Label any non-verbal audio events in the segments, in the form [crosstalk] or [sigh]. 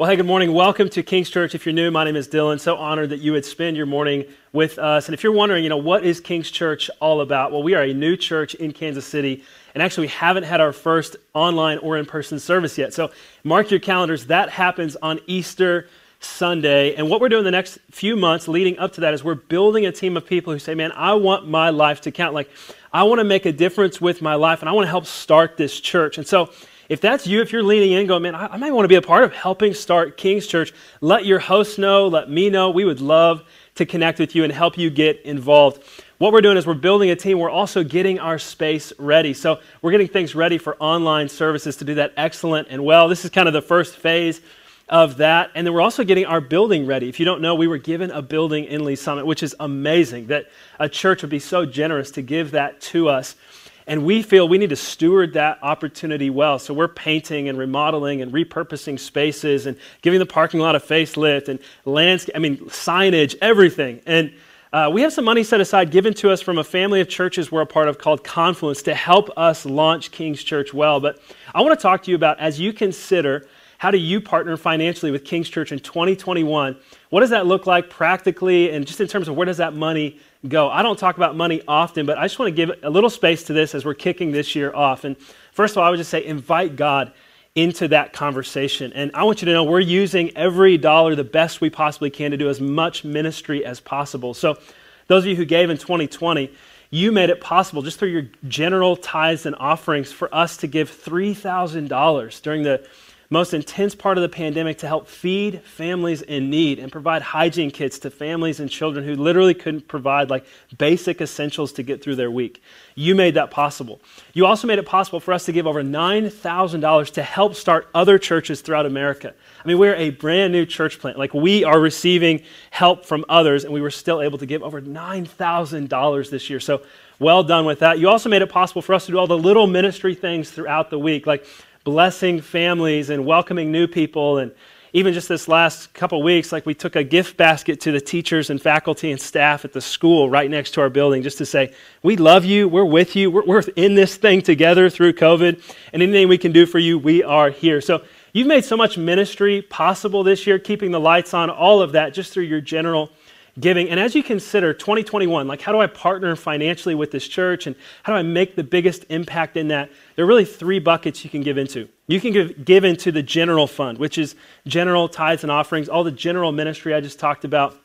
Well, hey, good morning. Welcome to King's Church. If you're new, my name is Dylan. So honored that you would spend your morning with us. And if you're wondering, you know, what is King's Church all about? Well, we are a new church in Kansas City. And actually, we haven't had our first online or in person service yet. So mark your calendars. That happens on Easter Sunday. And what we're doing the next few months leading up to that is we're building a team of people who say, man, I want my life to count. Like, I want to make a difference with my life and I want to help start this church. And so, if that's you, if you're leaning in, going, man, I, I might want to be a part of helping start King's Church, let your host know, let me know. We would love to connect with you and help you get involved. What we're doing is we're building a team. We're also getting our space ready. So we're getting things ready for online services to do that excellent and well. This is kind of the first phase of that. And then we're also getting our building ready. If you don't know, we were given a building in Lee Summit, which is amazing that a church would be so generous to give that to us. And we feel we need to steward that opportunity well. So we're painting and remodeling and repurposing spaces and giving the parking lot a facelift and landscape, I mean, signage, everything. And uh, we have some money set aside given to us from a family of churches we're a part of called Confluence to help us launch King's Church well. But I want to talk to you about as you consider how do you partner financially with King's Church in 2021? What does that look like practically and just in terms of where does that money go. I don't talk about money often, but I just want to give a little space to this as we're kicking this year off. And first of all, I would just say invite God into that conversation. And I want you to know we're using every dollar the best we possibly can to do as much ministry as possible. So, those of you who gave in 2020, you made it possible just through your general tithes and offerings for us to give $3,000 during the most intense part of the pandemic to help feed families in need and provide hygiene kits to families and children who literally couldn't provide like basic essentials to get through their week. You made that possible. You also made it possible for us to give over $9,000 to help start other churches throughout America. I mean, we're a brand new church plant. Like, we are receiving help from others, and we were still able to give over $9,000 this year. So, well done with that. You also made it possible for us to do all the little ministry things throughout the week, like blessing families and welcoming new people. And even just this last couple weeks, like we took a gift basket to the teachers and faculty and staff at the school right next to our building just to say, we love you, we're with you, we're, we're in this thing together through COVID, and anything we can do for you, we are here. So you've made so much ministry possible this year, keeping the lights on, all of that just through your general giving. And as you consider 2021, like how do I partner financially with this church and how do I make the biggest impact in that? There are really three buckets you can give into. You can give, give into the general fund, which is general tithes and offerings, all the general ministry I just talked about,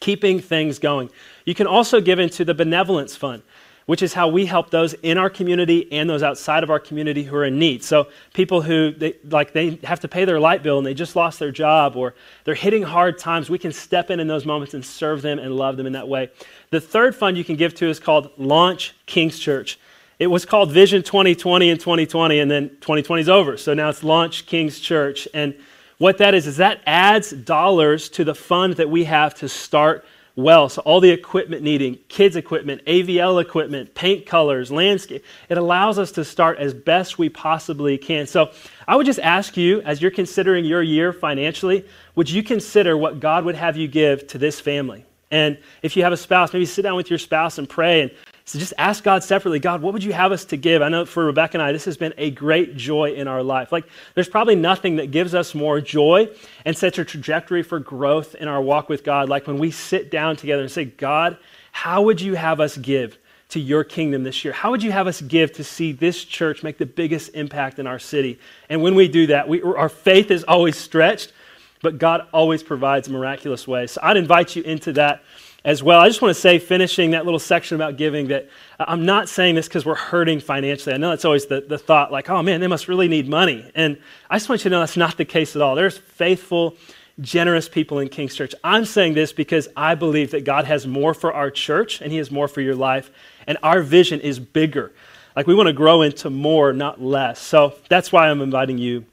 keeping things going. You can also give into the benevolence fund which is how we help those in our community and those outside of our community who are in need. So people who they, like they have to pay their light bill and they just lost their job or they're hitting hard times, we can step in in those moments and serve them and love them in that way. The third fund you can give to is called Launch King's Church. It was called Vision 2020 in 2020 and then 2020 is over. So now it's Launch King's Church and what that is is that adds dollars to the fund that we have to start well. So, all the equipment needing kids' equipment, AVL equipment, paint colors, landscape it allows us to start as best we possibly can. So, I would just ask you, as you're considering your year financially, would you consider what God would have you give to this family? And if you have a spouse, maybe sit down with your spouse and pray and so just ask God separately, God, what would you have us to give? I know for Rebecca and I, this has been a great joy in our life. Like, there's probably nothing that gives us more joy and sets a trajectory for growth in our walk with God. Like when we sit down together and say, God, how would you have us give to your kingdom this year? How would you have us give to see this church make the biggest impact in our city? And when we do that, we, our faith is always stretched, but God always provides a miraculous ways. So I'd invite you into that as well. I just want to say, finishing that little section about giving, that I'm not saying this because we're hurting financially. I know that's always the, the thought, like, oh man, they must really need money. And I just want you to know that's not the case at all. There's faithful, generous people in King's Church. I'm saying this because I believe that God has more for our church and He has more for your life. And our vision is bigger. Like, we want to grow into more, not less. So that's why I'm inviting you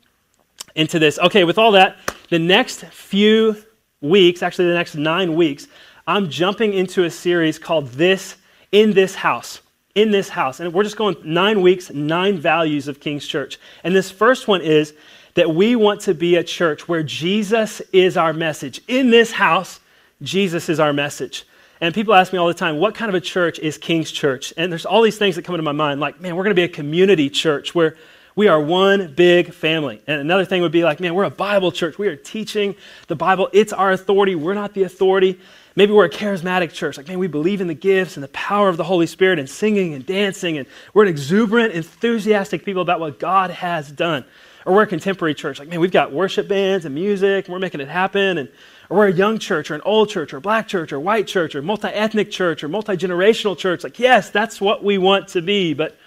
into this. Okay, with all that, the next few weeks, actually, the next nine weeks, I'm jumping into a series called This in This House. In this house. And we're just going nine weeks, nine values of King's Church. And this first one is that we want to be a church where Jesus is our message. In this house, Jesus is our message. And people ask me all the time, what kind of a church is King's Church? And there's all these things that come into my mind, like, man, we're going to be a community church where We are one big family. And another thing would be like, man, we're a Bible church. We are teaching the Bible. It's our authority. We're not the authority. Maybe we're a charismatic church. Like, man, we believe in the gifts and the power of the Holy Spirit and singing and dancing. And we're an exuberant, enthusiastic people about what God has done. Or we're a contemporary church. Like, man, we've got worship bands and music, and we're making it happen. And or we're a young church or an old church or a black church or white church or multi ethnic church or multi generational church. Like, yes, that's what we want to be. But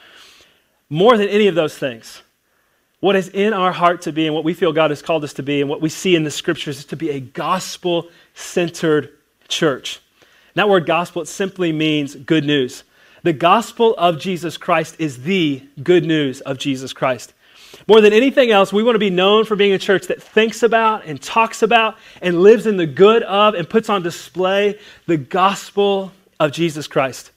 more than any of those things, what is in our heart to be and what we feel God has called us to be and what we see in the scriptures is to be a gospel centered church. That word gospel, it simply means good news. The gospel of Jesus Christ is the good news of Jesus Christ. More than anything else, we want to be known for being a church that thinks about and talks about and lives in the good of and puts on display the gospel of Jesus Christ.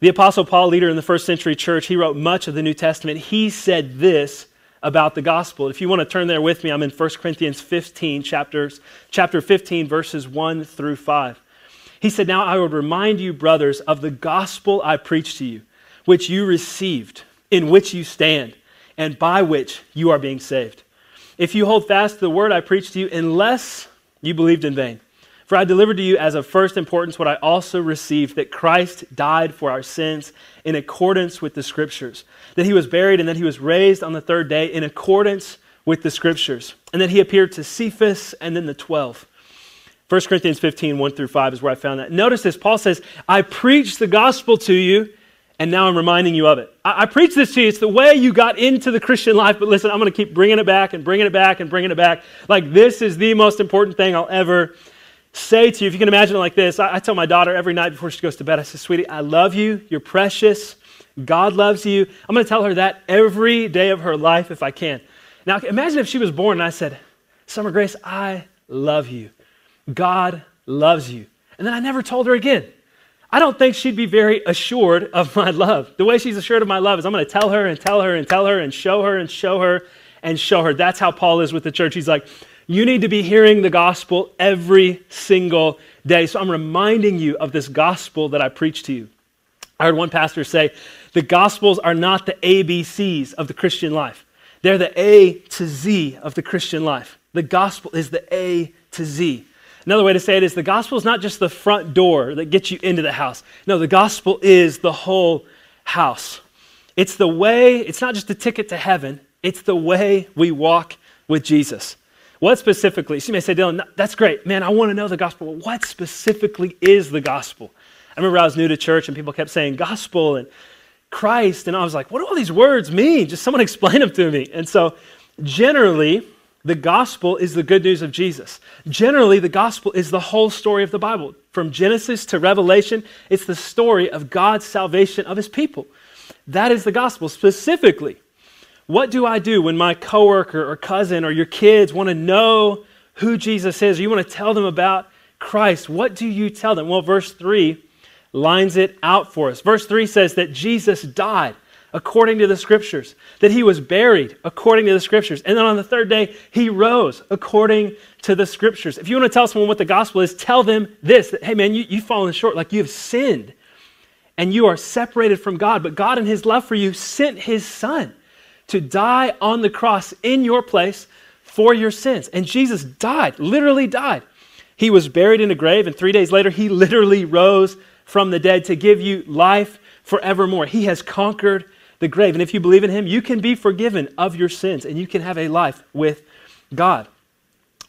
The Apostle Paul, leader in the first century church, he wrote much of the New Testament. He said this about the gospel. If you want to turn there with me, I'm in 1 Corinthians 15, chapters, chapter 15, verses 1 through 5. He said, Now I would remind you, brothers, of the gospel I preached to you, which you received, in which you stand and by which you are being saved. If you hold fast to the word I preached to you, unless you believed in vain. For I delivered to you as of first importance what I also received that Christ died for our sins in accordance with the Scriptures, that he was buried and that he was raised on the third day in accordance with the Scriptures, and that he appeared to Cephas and then the twelve. 1 Corinthians 15, 1 through 5 is where I found that. Notice this Paul says, I preached the gospel to you and now I'm reminding you of it. I, I this to you. It's the way you got into the Christian life, but listen, I'm going to keep bringing it back and bringing it back and bringing it back. Like, this is the most important thing I'll ever say to you. If you can imagine it like this, I, I tell my daughter every night before she goes to bed, I say, Sweetie, I love you. You're precious. God loves you. I'm going to tell her that every day of her life if I can. Now, imagine if she was born and I said, Summer Grace, I love you. God loves you. And then I never told her again. I don't think she'd be very assured of [laughs] my love. The way she's assured of my love is I'm going to tell her and tell her and tell her and show her and show her and show her. That's how Paul is with the church. He's like, you need to be hearing the gospel every single day. So I'm reminding you of this gospel that I preach to you. I heard one pastor say, the gospels are not the ABCs of the Christian life. They're the A to Z of the Christian life. The gospel is the A to Z. Another way to say it is the gospel is not just the front door that gets you into the house. No, the gospel is the whole house. It's the way, it's not just a ticket to heaven, it's the way we walk with Jesus. What specifically? She may say, Dylan, that's great. Man, I want to know the gospel. What specifically is the gospel? I remember I was new to church and people kept saying gospel and Christ, and I was like, what do all these words mean? Just someone [laughs] explain them to me. And so, generally, the gospel is the good news of Jesus. Generally, the gospel is the whole story of the Bible. From Genesis to Revelation, it's the story of God's salvation of his people. That is the gospel. Specifically, what do I do when my coworker or cousin or your kids want to know who Jesus is, or you want to tell them about Christ? What do you tell them? Well, verse 3 lines it out for us. Verse 3 says that Jesus died according to the scriptures, that he was buried according to the scriptures, and then on the third day he rose according to the scriptures. If you want to tell someone what the gospel is, tell them this that, hey man, you, you've fallen short, like you have sinned and you are separated from God, but God, in his love for you, sent his son to die on the cross in your place for your sins. And Jesus died, literally died. He was buried in a grave, and three days later, he literally rose from the dead to give you life forevermore. He has conquered the grave. And if you believe in him, you can be forgiven of your sins and you can have a life with God.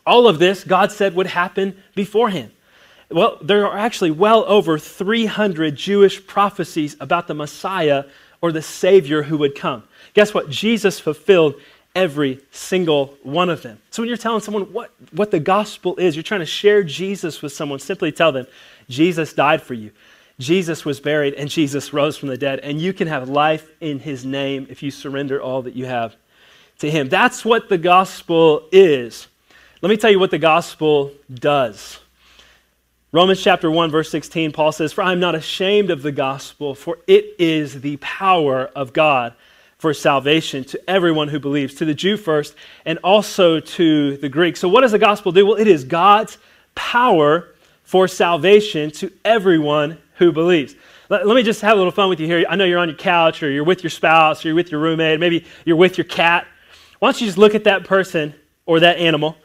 All of this, God said, would happen beforehand. Well, there are actually well over 300 Jewish prophecies about the Messiah or the Savior who would come. Guess what? Jesus fulfilled every single one of them. So when you're telling someone what, what the gospel is, you're trying to share Jesus with someone, simply tell them, Jesus died for you. Jesus was buried and Jesus rose from the dead, and you can have life in his name if you surrender all that you have to him. That's what the gospel is. Let me tell you what the gospel does. Romans chapter 1, verse 16, Paul says, For I am not ashamed of the gospel, for it is the power of God for salvation to everyone who believes, to the Jew first, and also to the Greek. So, what does the gospel do? Well, it is God's power for salvation to everyone who believes. Let, let me just have a little fun with you here. I know you're on your couch or you're with your spouse or you're with your roommate, maybe you're with your cat. Why don't you just look at that person or that animal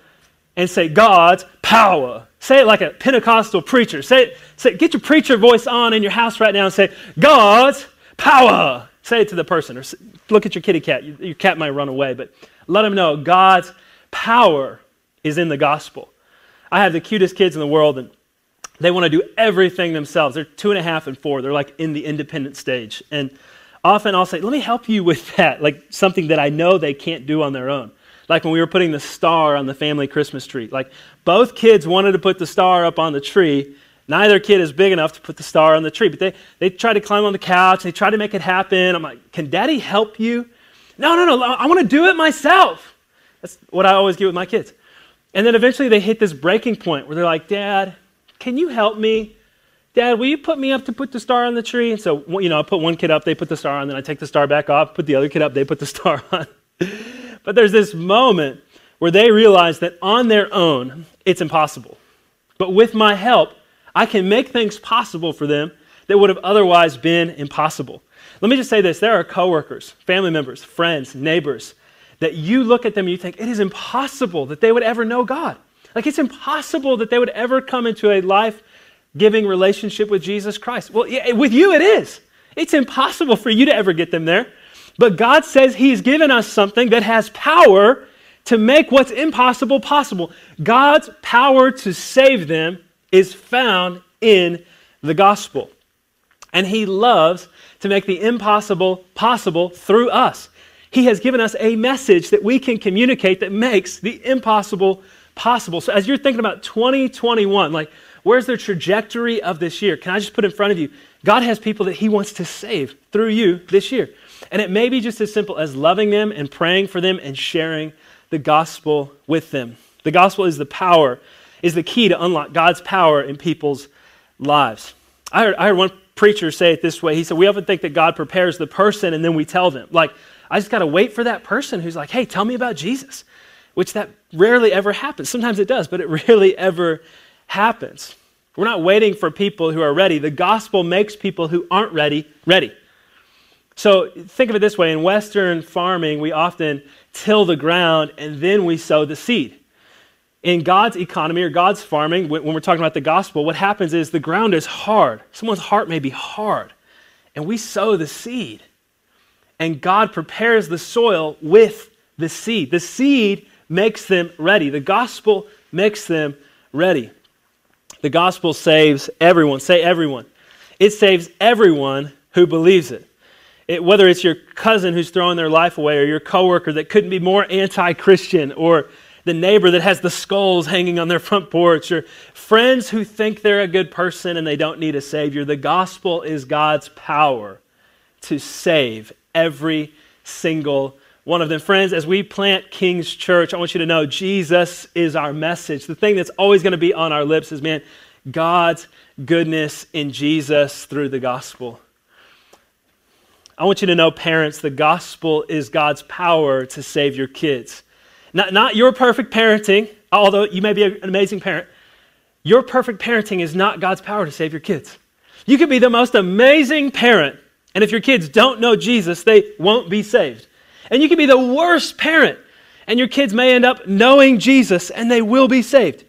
and say, God's power. Say it like a Pentecostal preacher. Say it, say, get your preacher voice on in your house right now and say, God's power. Say it to the person. Or look at your kitty cat. Your cat might run away, but let them know God's power is in the gospel. I have the cutest kids in the world, and they want to do everything themselves. They're two and a half and four. They're like in the independent stage. And often I'll say, let me help you with that, like something that I know they can't do on their own. Like when we were putting the star on the family Christmas tree. Like both kids wanted to put the star up on the tree. Neither kid is big enough to put the star on the tree, but they, they try to climb on the couch. They try to make it happen. I'm like, can daddy help you? No, no, no, I want to do it myself. That's what I always get with my kids. And then eventually they hit this breaking point where they're like, Dad, can you help me? Dad, will you put me up to put the star on the tree? And so, you know, I put one kid up, they put the star on, then I take the star back off, put the other kid up, they put the [laughs] star on. but there's this moment where they realize that on their own, it's impossible. But with my help, I can make things possible for them that would have otherwise been impossible. Let me just say this there are coworkers, family members, friends, neighbors that you look at them and you think it is impossible that they would ever know God. Like it's impossible that they would ever come into a life giving relationship with Jesus Christ. Well, with you it is. It's impossible for you to ever get them there. But God says He's given us something that has power to make what's impossible possible. God's power to save them is found in the gospel. And He loves to make the impossible possible through us. He has given us a message that we can communicate that makes the impossible possible. So as you're thinking about 2021, like where's the trajectory of this year? Can I just put in front of you? God has people that He wants to save through you this year. And it may be just as simple as loving them and praying for them and sharing the gospel with them. The gospel is the power, is the key to unlock God's power in people's lives. I heard, I heard one preacher say it this way. He said, We often think that God prepares the person and then we tell them. Like, I just got to wait for that person who's like, Hey, tell me about Jesus which that rarely ever happens. Sometimes it does, but it [laughs] rarely ever happens. We're not waiting for people who are ready. The gospel makes people who aren't ready ready. So think of it this way in Western farming, we often till the ground and then we sow the seed. In God's economy or God's farming, when we're talking about the gospel, what happens is the ground is hard. Someone's heart may be hard, and we sow the seed. And God prepares the soil with the seed. The seed makes them ready. The gospel makes them ready. The gospel saves everyone. Say everyone. It saves everyone who believes it. it. Whether it's your cousin who's throwing their life away, or your coworker that couldn't be more anti Christian, or the neighbor that has the skulls hanging on their front porch, or friends who think they're a good person and they don't need a Savior. The gospel is God's power to save every single one of them. Friends, as we plant King's Church, I want you to know Jesus is our message. The thing that's always going to be on our lips is, man, God's goodness in Jesus through the gospel. I want you to know, parents, the gospel is God's power to save your kids. Not, not your perfect parenting, although you may be an amazing parent. Your perfect parenting is not God's power to save your kids. You could be the most amazing parent, and if your kids don't know Jesus, they won't be saved. And you can be the worst parent, and your kids may end up knowing Jesus and they will be saved.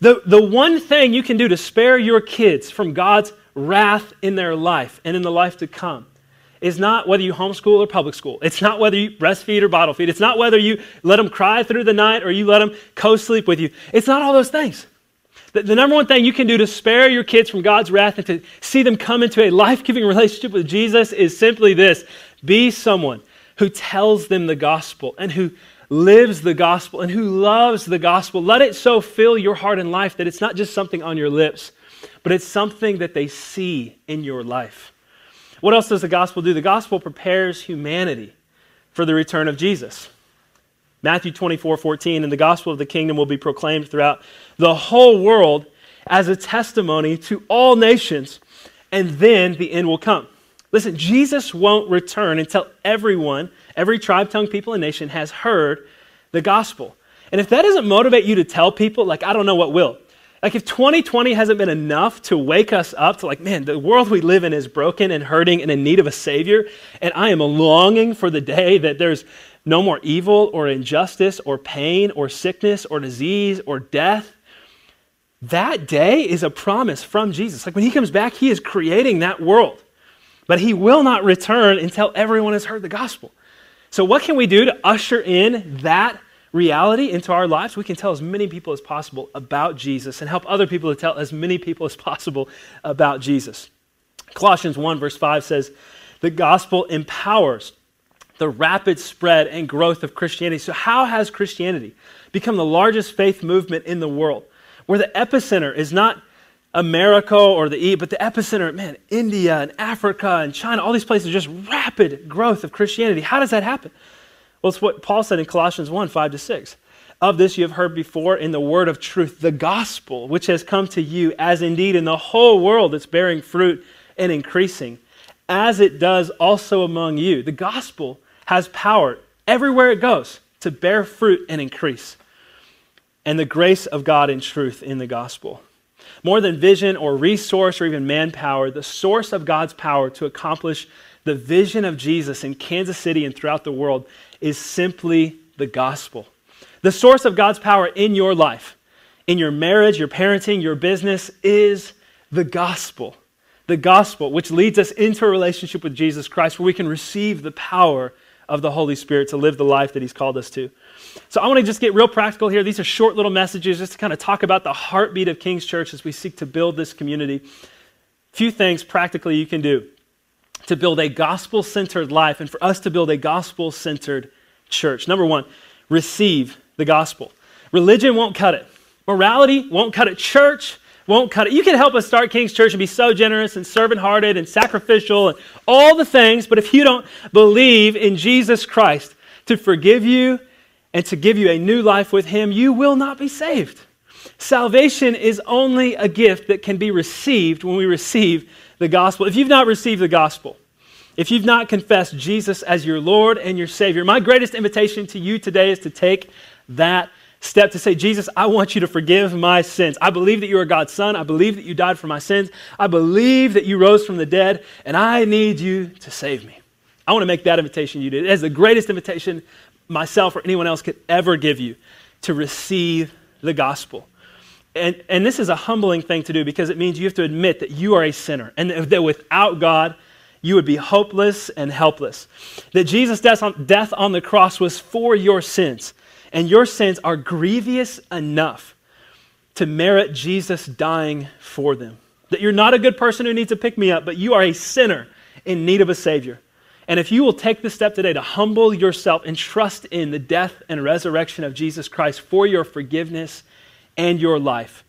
The, the one thing you can do to spare your kids from God's wrath in their life and in the life to come is not whether you homeschool or public school. It's not whether you breastfeed or bottle feed. It's not whether you let them cry through the night or you let them co sleep with you. It's not all those things. The, the, number one thing you can do to spare your kids from God's wrath and to see them come into a life giving relationship with Jesus is simply this be someone who tells them the gospel and who lives the gospel and who loves the gospel. Let it so fill your heart and life that it's not just something on your lips, but it's something that they see in your life. What else does the gospel do? The gospel prepares humanity for the return of Jesus. Matthew 24, 14, and the gospel of the kingdom will be proclaimed throughout the whole world as a testimony to all nations, and then the end will come. Listen, Jesus won't return until everyone, every tribe, tongue, people, and nation has heard the gospel. And if that doesn't motivate you to tell people, like, I don't know what will. Like, if 2020 hasn't been enough to wake us up to, like, man, the world we live in is broken and hurting and in need of a Savior, and I am longing for the day that there's no more evil or injustice or pain or sickness or disease or death, that day is a promise from Jesus. Like, when He comes back, He is creating that world. But He will not return until everyone has heard the gospel. So, what can we do to usher in that reality into our lives, we can tell as many people as possible about Jesus and help other people to tell as many people as possible about Jesus. Colossians 1, verse 5 says, The gospel empowers the rapid spread and growth of Christianity. So, how has Christianity become the largest faith movement in the world? Where the epicenter is not America or the E, but the epicenter, man, India and Africa and China, all these places, just rapid growth of Christianity. How does that happen? Well, it's what Paul said in Colossians 1 5 to 6. Of this you have heard before in the word of truth, the gospel, which has come to you, as indeed in the whole world it's bearing fruit and increasing, as it does also among you. The gospel has power everywhere it goes to bear fruit and increase. And the grace of God in truth in the gospel. More than vision or resource or even manpower, the source of God's power to accomplish the vision of Jesus in Kansas City and throughout the world is simply the gospel. The source of God's power in your life, in your marriage, your parenting, your business, is the gospel. The gospel, which leads us into a relationship with Jesus Christ where we can receive the power of the Holy Spirit to live the life that He's called us to. So, I want to just get real practical here. These are short little messages just to kind of talk about the heartbeat of King's Church as we seek to build this community. Few things practically you can do to build a gospel centered life and for us to build a gospel centered church. Number one, receive the gospel. Religion won't cut it, morality won't cut it, church won't cut it. You can help us start King's Church and be so generous and servant hearted and sacrificial and all the things, but if you don't believe in Jesus Christ to forgive you and to give you a new life with Him, you will not be saved. Salvation is only a gift that can be received when we receive the gospel. If you've not received the gospel, if you've not confessed Jesus as your Lord and your Savior, my greatest invitation to you today is to take that step to say, Jesus, I want you to forgive my sins. I believe that you are God's Son. I believe that you died for my sins. I believe that you rose from the dead, and I need you to save me. I want to make that invitation you did. It is the greatest invitation myself or anyone else could ever give you to receive the gospel. And, and this is a humbling thing to do because it means you have to admit that you are a sinner and that without God, you would be hopeless and helpless. That Jesus' death on, death on the cross was for your sins, and your sins are grievous enough to merit Jesus dying for them. That you're not a good person who needs to pick me up, but you are a sinner in need of a Savior. And if you will take the step today to humble yourself and trust in the death and resurrection of Jesus Christ for your forgiveness and your life.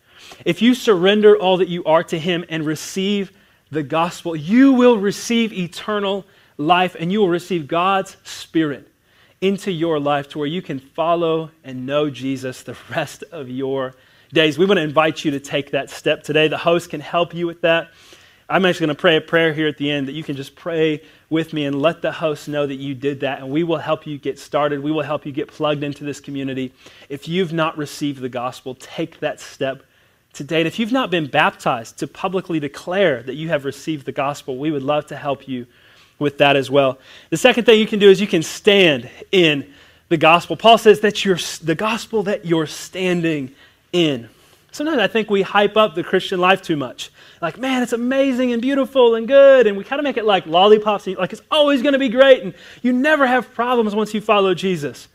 If you surrender all that you are to Him and receive the gospel, you will receive eternal life and you will receive God's Spirit into your life to where you can follow and know Jesus the [laughs] rest of your days. We want to invite you to take that step today. The host can help you with that. I'm actually going to pray a prayer here at the end that you can just pray with me and let the host know that you did that, and we will help you get started. We will help you get plugged into this community. If you've not received the gospel, take that step today. And if you've not been baptized to publicly declare that you have received the gospel, we would love to help you with that as well. The second thing you can do is you can stand in the gospel. Paul says that you're the gospel that you're standing in. Sometimes I think we hype up the Christian life too much like, man, it's amazing and beautiful and good. And we kind of make it like lollipops, like it's always going to be great. And you never have problems once you follow Jesus.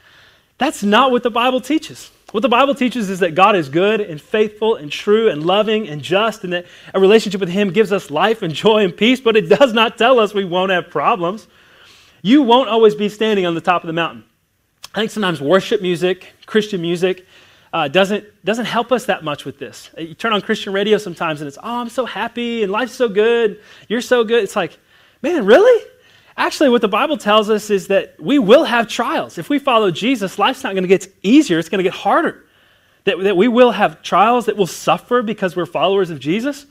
That's not what the Bible teaches. What the Bible teaches is that God is good and faithful and true and loving and just, and that a relationship with Him gives us life and joy and peace, but it does not tell us we won't have problems. You won't always be standing on the top of the mountain. I think sometimes worship music, Christian music, uh, doesn't, doesn't help us that much with this. You turn on Christian radio sometimes and it's, oh, I'm so happy and life's so good. You're so good. It's like, man, really? Actually, what the Bible tells us is that we will have trials. If we follow Jesus, life's not going to get easier, it's going to get harder. That, that we will have trials, that we'll suffer because we're followers of Jesus.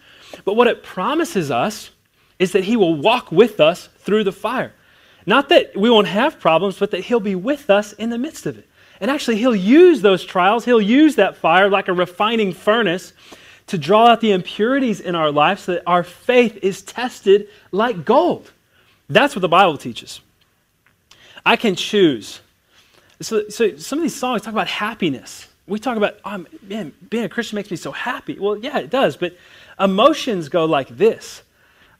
But what it promises us is that He will walk with us through the fire. Not that we won't have problems, but that He'll be with us in the midst of it. And actually, he'll use those trials, he'll use that fire like a refining furnace to draw out the impurities in our life so that our faith is tested like gold. That's what the Bible teaches. I can choose. So, so some of these songs talk about happiness. We talk about, oh, man, being a Christian makes me so happy. Well, yeah, it does, but emotions go like this.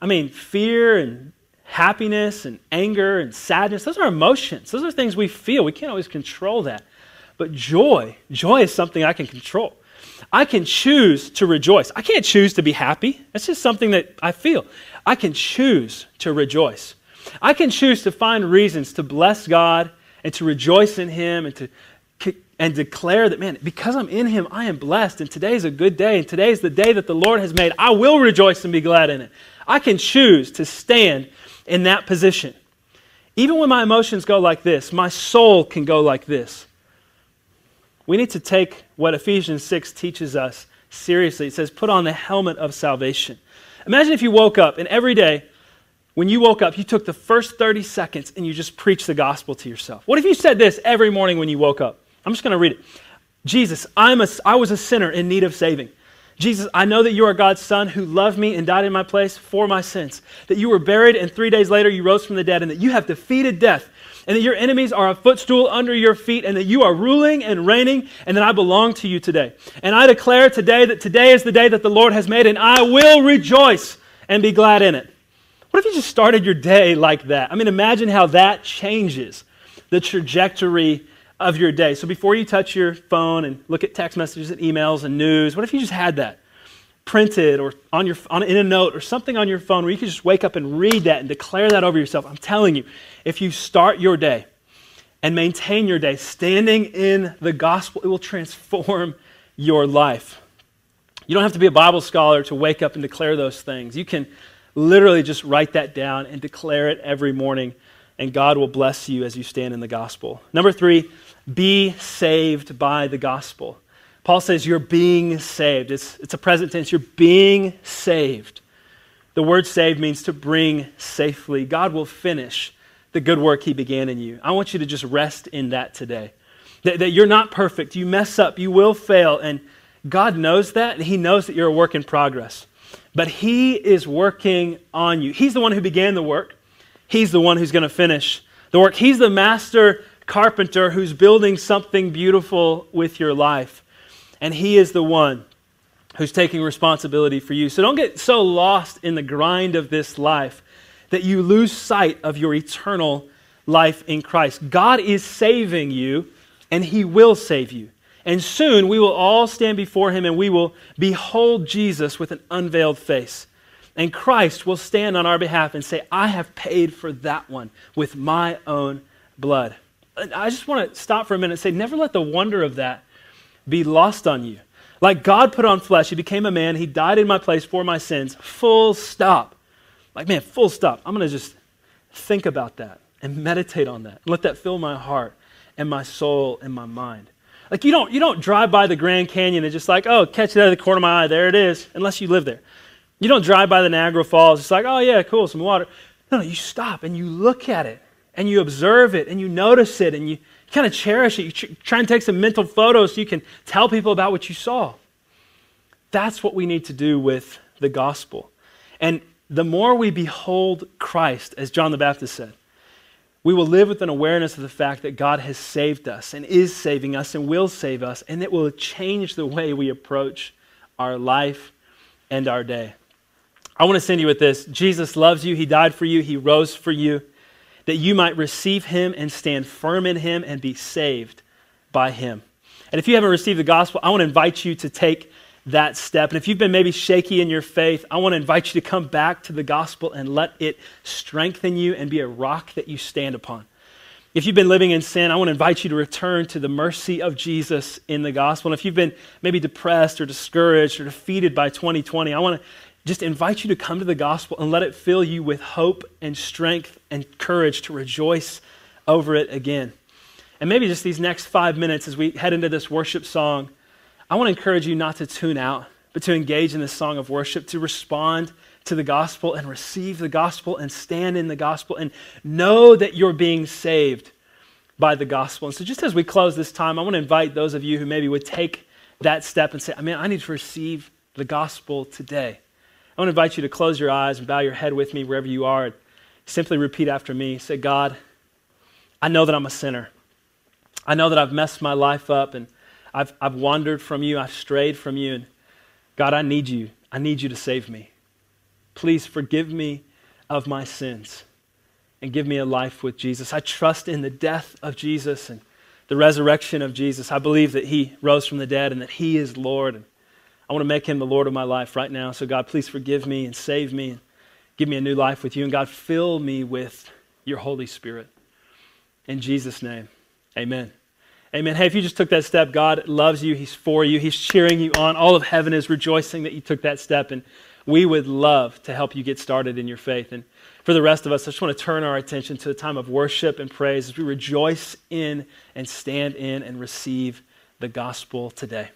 I mean, fear and happiness and anger and sadness, those are emotions. Those are things we feel. We can't always control that. But joy, joy is something I can control. I can choose to rejoice. I can't choose to be happy. That's just something that I feel. I can choose to rejoice. I can choose to find reasons to bless God and to rejoice in Him and to and declare that, man, because I'm in Him, I am blessed. And today is a good day. And today is the day that the Lord has made. I will rejoice and be glad in it. I can choose to stand in that position. Even when my emotions go like this, my soul can go like this. We need to take what Ephesians 6 teaches us seriously. It says, put on the helmet of salvation. Imagine if you woke up and every day, when you woke up, you took the first 30 seconds and you just preached the gospel to yourself. What if you said this every morning when you woke up? I'm just going to read it. Jesus, I'm a, I was a sinner in need of saving. Jesus, I know that you are God's Son who loved me and died in my place for my sins. That you were buried and three days later you rose from the dead, and that you have defeated death and that your enemies are a footstool under your feet, and that you are ruling and reigning, and that I belong to you today. And I declare today that today is the day that the Lord has made, and I will rejoice and be glad in it. What if you just started your day like that? I mean, imagine how that changes the trajectory of your day. So before you touch your phone and look at text messages and emails and news, what if you just had that? printed or on your on, in a note or something on your phone where you can just wake up and read that and declare that over yourself. I'm telling you, if you start your day and maintain your day standing in the gospel, it will transform your life. You don't have to be a Bible scholar to wake up and declare those things. You can literally just write that down and declare it every morning, and God will bless you as you stand in the gospel. Number three, be saved by the gospel. Paul says you're being saved. It's, it's a present tense. You're being saved. The word saved means to bring safely. God will finish the good work he began in you. I want you to just rest in that today. That, that you're not perfect. You mess up. You will fail. And God knows that, and he knows that you're a work in progress. But he is working on you. He's the one who began the work, he's the one who's going to finish the work. He's the master carpenter who's building something beautiful with your life and He is the one who's taking responsibility for you. So don't get so lost in the grind of this life that you lose sight of your eternal life in Christ. God is saving you, and He will save you. And soon we will all stand before Him and we will behold Jesus with an unveiled face. And Christ will stand on our behalf and say, I have paid for that one with my own blood. I just want to stop for a minute and say, never let the wonder of that be lost on you. Like God put on flesh, He became a man, He died in my place for my sins, full stop. Like, man, full stop. I'm going to just think about that and meditate on that and let that fill my heart and my soul and my mind. Like, you don't, you don't drive by the Grand Canyon and just like, oh, catch it out of the corner of my eye, there it is, unless you live there. You don't drive by the Niagara Falls, it's like, oh, yeah, cool, some water. No, no, you stop and you look at it and you observe it and you notice it and you, kind of cherish it. You tr- try and take some mental photos so you can tell people about what you saw. That's what we need to do with the gospel. And the more we behold Christ, as John the Baptist said, we will live with an awareness of the fact that God has saved us and is saving us and will save us, and it will change the way we approach our life and our day. I want to send you with this Jesus loves you, He died for you, He rose for you that you might receive him and stand firm in him and be saved by him. And if you haven't received the gospel, I want to invite you to take that step. And if you've been maybe shaky in your faith, I want to invite you to come back to the gospel and let it strengthen you and be a rock that you stand upon. If you've been living in sin, I want to invite you to return to the mercy of Jesus in the gospel. And if you've been maybe depressed or discouraged or defeated by 2020, I want to just invite you to come to the gospel and let it fill you with hope and strength and courage to rejoice over it again. And maybe just these next five minutes as we head into this worship song, I want to encourage you not to tune out, but to engage in this song of worship, to respond to the gospel and receive the gospel and stand in the gospel and know that you're being saved by the gospel. And so, just as we close this time, I want to invite those of you who maybe would take that step and say, I mean, I need to receive the gospel today. I want to invite you to close your eyes and bow your head with me wherever you are. And simply repeat after me. Say, God, I know that I'm a sinner. I know that I've messed my life up and I've, I've wandered from you. I've strayed from you. And God, I need you. I need you to save me. Please forgive me of my sins and give me a life with Jesus. I trust in the death of Jesus and the resurrection of Jesus. I believe that he rose from the dead and that he is Lord. I want to make him the Lord of my life right now. So, God, please forgive me and save me and give me a new life with you. And, God, fill me with your Holy Spirit. In Jesus' name, amen. Amen. Hey, if you just took that step, God loves you. He's for you. He's cheering you on. All of heaven is rejoicing that you took that step. And we would love to help you get started in your faith. And for the rest of us, I just want to turn our attention to a time of worship and praise as we rejoice in and stand in and receive the gospel today.